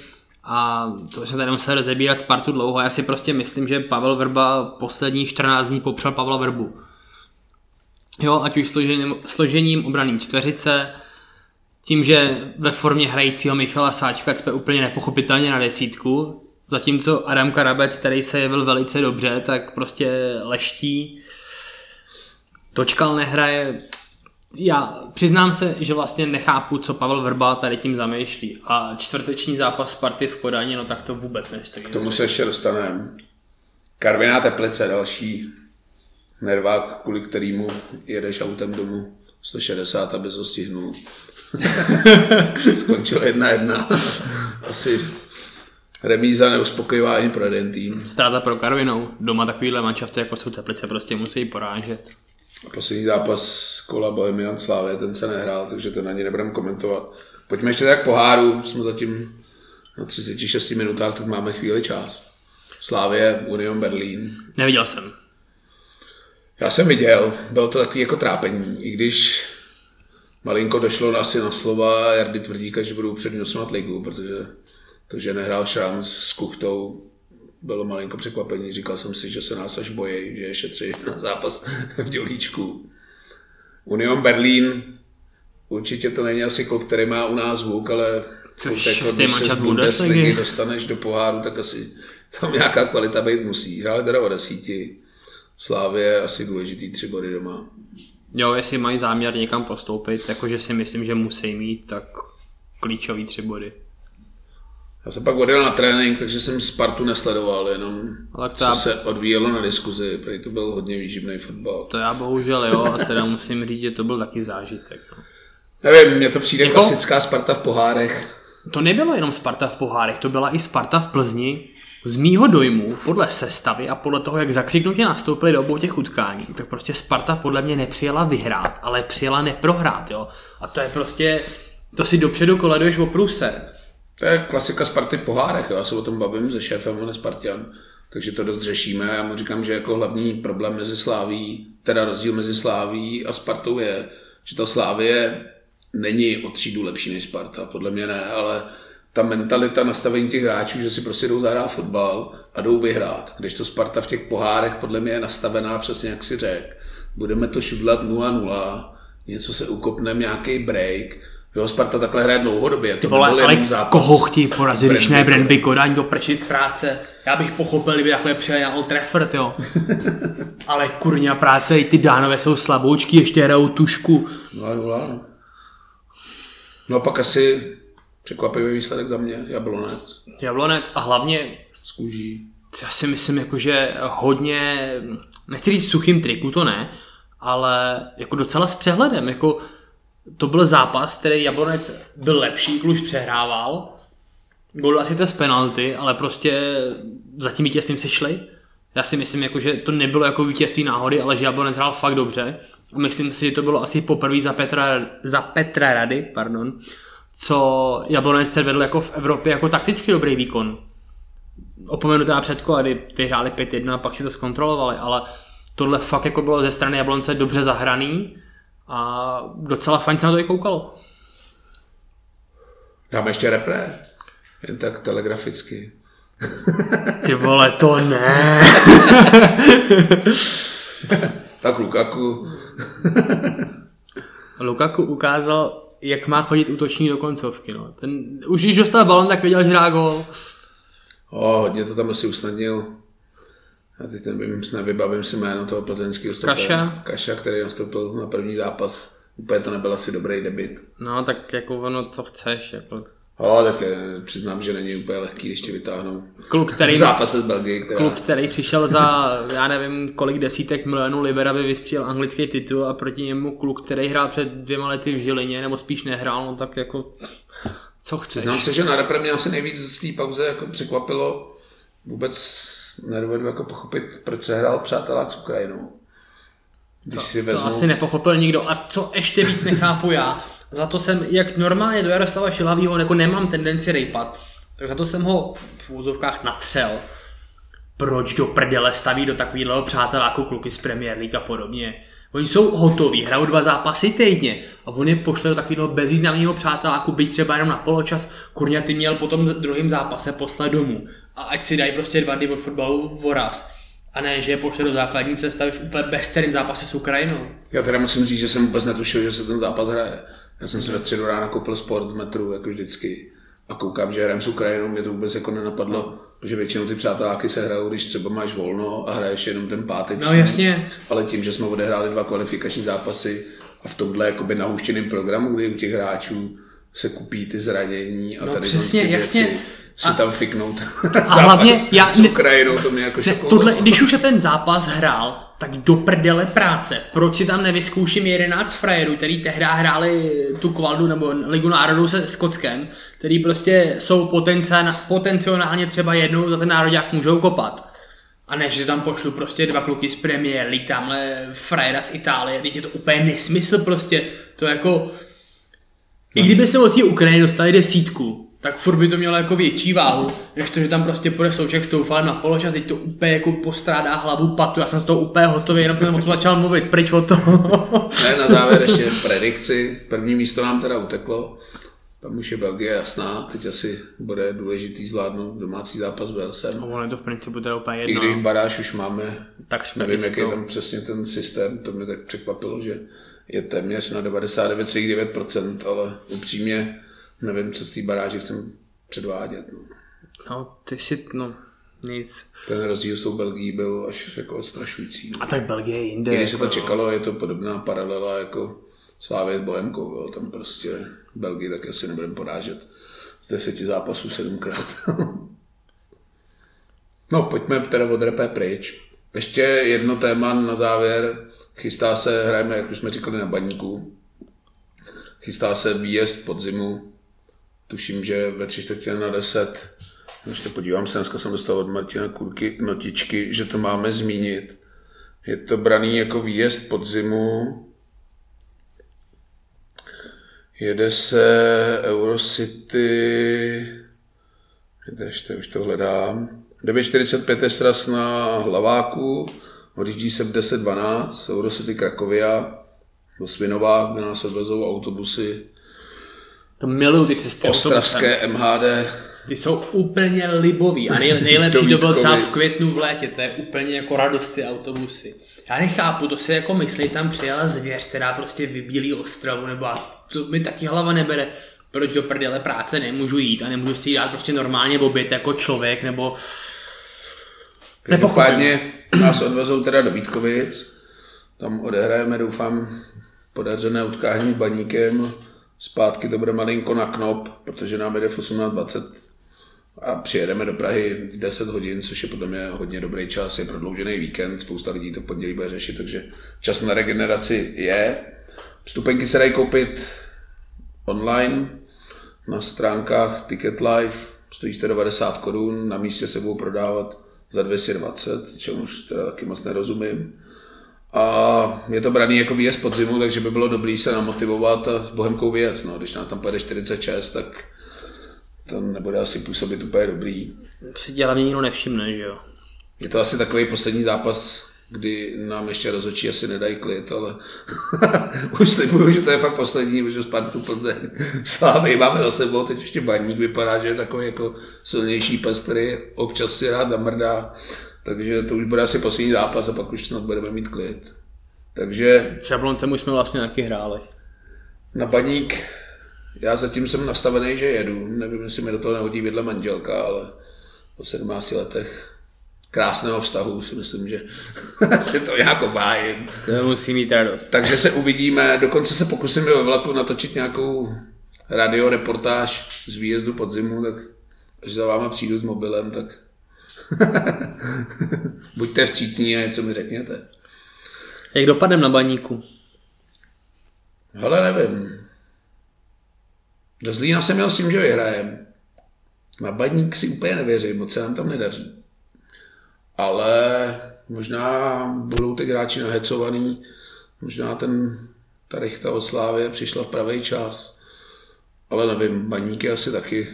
a to jsme tady museli rozebírat Spartu dlouho. Já si prostě myslím, že Pavel Vrba poslední 14 dní popřel Pavla Vrbu. Jo, ať už složením, složením obraný čtveřice, tím, že ve formě hrajícího Michala Sáčka jsme úplně nepochopitelně na desítku, zatímco Adam Karabec, který se jevil velice dobře, tak prostě leští. Točkal nehraje, já přiznám se, že vlastně nechápu, co Pavel Vrba tady tím zamýšlí. A čtvrteční zápas Sparty v Kodani, no tak to vůbec nestojí. K tomu se ještě dostaneme. Karviná Teplice, další nervák, kvůli kterýmu jedeš autem domů 160, aby to stihnul. Skončil jedna jedna. Asi remíza neuspokojivá ani pro jeden tým. Ztráta pro Karvinou. Doma takovýhle manšafty, jako jsou Teplice, prostě musí porážet. A poslední zápas kola Bohemian Slávě, ten se nehrál, takže ten ani nebudeme komentovat. Pojďme ještě tak poháru, jsme zatím na 36 minutách, tak máme chvíli čas. Slávě, Union Berlín. Neviděl jsem. Já jsem viděl, bylo to takový jako trápení, i když malinko došlo asi na slova Jardy Tvrdíka, že budou přednostovat ligu, protože to, že nehrál šanc s Kuchtou, bylo malinko překvapení. Říkal jsem si, že se nás až bojí, že je šetří na zápas v dělíčku. Union Berlín, určitě to není asi klub, který má u nás zvuk, ale je jako, když se z Bundesligy dostaneš do poháru, tak asi tam nějaká kvalita být musí. Hráli teda o desíti. Slávě asi důležitý tři body doma. Jo, jestli mají záměr někam postoupit, jakože si myslím, že musí mít, tak klíčový tři body. Já jsem pak odjel na trénink, takže jsem Spartu nesledoval, jenom Ale co ta- se odvíjelo na diskuzi, protože to byl hodně výživný fotbal. To já bohužel jo, a teda musím říct, že to byl taky zážitek. No. Nevím, mně to přijde Jako- klasická Sparta v pohárech. To nebylo jenom Sparta v pohárech, to byla i Sparta v Plzni. Z mýho dojmu, podle sestavy a podle toho, jak zakřiknutě nastoupili do obou těch utkání, tak prostě Sparta podle mě nepřijela vyhrát, ale přijela neprohrát, jo. A to je prostě, to si dopředu koleduješ o průser. To je klasika Sparty v pohárech, já se o tom bavím se šéfem, on je Spartan, takže to dost řešíme. Já mu říkám, že jako hlavní problém mezi Sláví, teda rozdíl mezi Sláví a Spartou je, že ta Slávie není o třídu lepší než Sparta, podle mě ne, ale ta mentalita nastavení těch hráčů, že si prostě jdou zahrát fotbal a jdou vyhrát. Když to Sparta v těch pohárech podle mě je nastavená přesně jak si řek. Budeme to šudlat 0-0, něco se ukopneme, nějaký break. Jo, Sparta takhle hraje dlouhodobě. To Vole, ale zápas. koho chtějí porazit, když ne Brandby Kodaň do prčic práce. Já bych pochopil, kdyby takhle přijel na Old Trafford, jo. ale kurňa práce, i ty dánové jsou slaboučky, ještě hrajou tušku. 0-0, no. No a pak asi překvapivý výsledek za mě, Jablonec Jablonec a hlavně z kůží. já si myslím, jako, že hodně, nechci říct suchým triku, to ne, ale jako docela s přehledem, jako to byl zápas, který Jablonec byl lepší, Kluž přehrával, gol asi to z penalty, ale prostě za tím vítězstvím se šli. Já si myslím, jako, že to nebylo jako vítězství náhody, ale že Jablonec hrál fakt dobře. A myslím si, že to bylo asi poprvé za Petra, za Petra Rady, pardon, co Jablonec vedl jako v Evropě jako takticky dobrý výkon opomenu teda předko, kdy vyhráli 5-1 a pak si to zkontrolovali, ale tohle fakt jako bylo ze strany Jablonce dobře zahraný a docela fajn se na to i koukalo. Dáme ještě repre. Jen tak telegraficky. Ty vole, to ne. Tak Lukaku. Lukaku ukázal, jak má chodit útočník do koncovky. No. Ten, už když dostal balon, tak věděl, že hrá gol. O, hodně to tam asi usnadnil. Já teď nevím, nevybavím si jméno toho plzeňského stopera. Kaša. Kaša, který nastoupil na první zápas. Úplně to nebyl asi dobrý debit. No tak jako ono, co chceš. Jako. O, tak eh, přiznám, že není úplně lehký, když tě vytáhnou Kluk, v který, zápase s Belgii, která... kluk, který přišel za, já nevím, kolik desítek milionů liber, aby vystříl anglický titul a proti němu kluk, který hrál před dvěma lety v Žilině, nebo spíš nehrál, no tak jako, co chceš. Přiznám se, že na repre mě asi nejvíc z té pauze jako překvapilo. Vůbec nedovedu jako pochopit, proč se hrál přátelák s Ukrajinou. Když si To vezmu... asi nepochopil nikdo. A co ještě víc nechápu já, Za to jsem, jak normálně do Jaroslava Šilhavýho jako nemám tendenci rejpat, tak za to jsem ho v úzovkách natřel. Proč do prdele staví do takového přáteláku kluky z Premier League a podobně? Oni jsou hotoví, hrajou dva zápasy týdně a on je pošle do takového bezvýznamného přáteláku, byť třeba jenom na poločas, kurňa ty měl potom v druhém zápase poslat domů a ať si dají prostě dva dny od fotbalu voraz. A ne, že je pošle do základní sestavy v úplně bezcerým zápase s Ukrajinou. Já teda musím říct, že jsem vůbec netušil, že se ten zápas hraje. Já jsem si ve středu rána koupil sport v metru, jako vždycky. A koukám, že hrajeme s Ukrajinou, mě to vůbec jako nenapadlo, protože většinou ty přáteláky se hrajou, když třeba máš volno a hraješ jenom ten pátek. No jasně. Ale tím, že jsme odehráli dva kvalifikační zápasy a v tomhle jakoby nahuštěným programu, kdy u těch hráčů se kupí ty zranění a No tady přesně, ty jasně. věci, si A- tam fiknout A hlavně já s Ukrajinou, to mě jako Ne, tohle, když už se ten zápas hrál, tak do prdele práce. Proč si tam nevyzkouším 11 frajerů, který tehdy hráli tu kvaldu nebo Ligu národů se Skotskem, který prostě jsou potenciálně, potenciálně třeba jednou za ten národák můžou kopat. A ne, že tam pošlu prostě dva kluky z Premier League, tamhle frajera z Itálie, teď je to úplně nesmysl prostě, to jako... I kdyby se od té Ukrajiny dostali desítku, tak furt by to mělo jako větší váhu, než to, že tam prostě půjde Souček s Toufalem na poločas, teď to úplně jako postrádá hlavu patu, já jsem z toho úplně hotový, jenom jsem o tom začal mluvit, pryč od toho. Ne, na závěr ještě predikci. První místo nám teda uteklo. Tam už je Belgie jasná. Teď asi bude důležitý zvládnout domácí zápas s Velsem. ono je to v principu teda úplně I když baráž už máme, tak jsme nevím, jak je tam přesně ten systém, to mě tak překvapilo, že je téměř na 99,9%, ale upřímně nevím, co z té baráže chcem předvádět. No. No, ty si, no, nic. Ten rozdíl s tou Belgií byl až jako odstrašující. No. A tak Belgie je jinde. I když se to jako, čekalo, je to podobná paralela jako Slávě s Bohemkou. Jo. Tam prostě Belgii taky asi nebudeme porážet z deseti zápasů sedmkrát. no, pojďme teda od repé pryč. Ještě jedno téma na závěr. Chystá se, hrajeme, jak už jsme říkali, na baníku. Chystá se výjezd pod zimu. Tuším, že ve tři čtvrtě na deset. Ještě podívám se, dneska jsem dostal od Martina Kurky notičky, že to máme zmínit. Je to braný jako výjezd pod zimu. Jede se Eurocity, ještě už to hledám. 9.45 je sraz na Hlaváku, odjíždí se v 10.12, Eurocity Krakovia, do Svinova, kde nás odvezou autobusy, To miluju ty cesty. autobusem. Ostravské MHD, Ty jsou úplně libový a nej, nejlepší to bylo třeba v květnu v létě, to je úplně jako radost ty autobusy. Já nechápu, to si jako myslí, tam přijela zvěř, která prostě vybílí Ostravu, nebo a to mi taky hlava nebere. Proč do prdele práce nemůžu jít a nemůžu si dát prostě normálně oběd jako člověk, nebo Každopádně nás odvezou teda do Vítkovic, tam odehrajeme, doufám, podařené utkání baníkem, zpátky to bude malinko na knop, protože nám jde v 18.20 a přijedeme do Prahy v 10 hodin, což je podle mě hodně dobrý čas, je prodloužený víkend, spousta lidí to pondělí bude řešit, takže čas na regeneraci je. Vstupenky se dají koupit online na stránkách Ticket Live, stojí 190 korun, na místě se budou prodávat za 220, čemuž teda taky moc nerozumím. A je to braný jako výjezd pod zimu, takže by bylo dobré se namotivovat a s Bohemkou výjezd. No, když nás tam pojede 46, tak to nebude asi působit úplně dobrý. si tě hlavně nikdo nevšimne, že jo. Je to asi takový poslední zápas, kdy nám ještě rozhodčí asi nedají klid, ale už slibuju, že to je fakt poslední, protože Spartu Plzeň Slávy máme za sebou, teď ještě baník vypadá, že je takový jako silnější pes, který občas si rád namrdá, takže to už bude asi poslední zápas a pak už snad budeme mít klid. Takže S Jabloncem už jsme vlastně taky hráli. na baník já zatím jsem nastavený, že jedu. Nevím, jestli mi do toho nehodí vedle manželka, ale po 17 letech krásného vztahu si myslím, že si to nějak obhájím. To musí mít radost. Takže se uvidíme, dokonce se pokusím ve vlaku natočit nějakou radioreportáž z výjezdu pod zimu, tak až za váma přijdu s mobilem, tak buďte vstřícní a něco mi řekněte. Jak dopadnem na baníku? Hele, nevím. Do Zlína jsem měl s tím, že vyhrajem. Na baník si úplně nevěřím, moc se nám tam nedaří. Ale možná budou ty hráči nahecovaný, možná ten ta rychta od Slávě přišla v pravý čas. Ale nevím, baníky asi taky,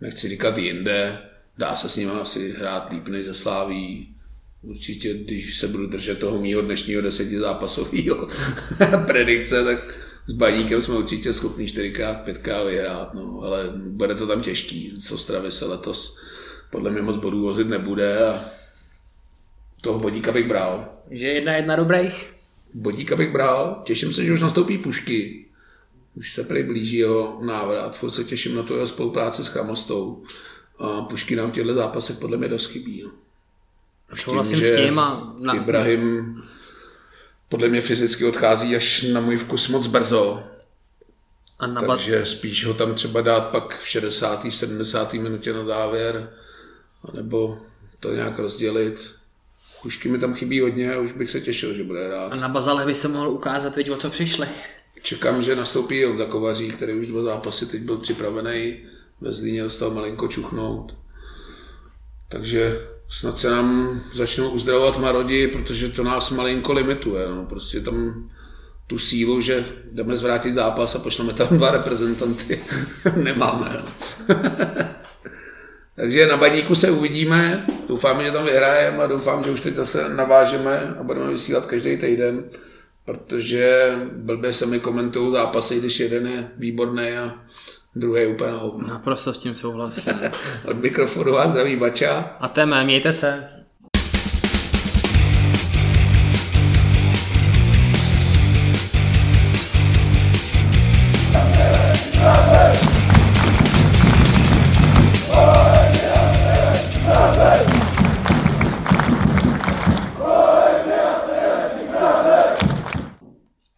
nechci říkat jinde, dá se s nimi asi hrát líp než ze Sláví. Určitě, když se budu držet toho mýho dnešního desetizápasového predikce, tak s Baníkem jsme určitě schopni 4x, 5x vyhrát, no, ale bude to tam těžký. Co Stravy se letos podle mě moc bodů vozit nebude a toho bodíka bych bral. Že jedna jedna dobrých? Bodíka bych bral, těším se, že už nastoupí pušky. Už se prý blíží jeho návrat, furt se těším na to jeho spolupráci s Chamostou. A pušky nám v těchto zápasech podle mě dost chybí. Souhlasím s tím a... Na... Ibrahim podle mě fyzicky odchází až na můj vkus moc brzo. A na Takže spíš ho tam třeba dát pak v 60. v 70. minutě na závěr, nebo to nějak rozdělit. Kušky mi tam chybí hodně a už bych se těšil, že bude hrát. A na Bazale by se mohl ukázat, teď o co přišli. Čekám, že nastoupí Honza Kovaří, který už dva zápasy teď byl připravený. Ve Zlíně dostal malinko čuchnout. Takže snad se nám začnou uzdravovat marodi, protože to nás malinko limituje. No. Prostě tam tu sílu, že jdeme zvrátit zápas a pošleme tam dva reprezentanty, nemáme. Takže na baníku se uvidíme, doufám, že tam vyhrajeme a doufám, že už teď zase navážeme a budeme vysílat každý týden, protože blbě se mi komentují zápasy, když jeden je výborný a druhý je úplně na Naprosto s tím souhlasím. Od mikrofonu a zdraví Bača. A téme, mějte se.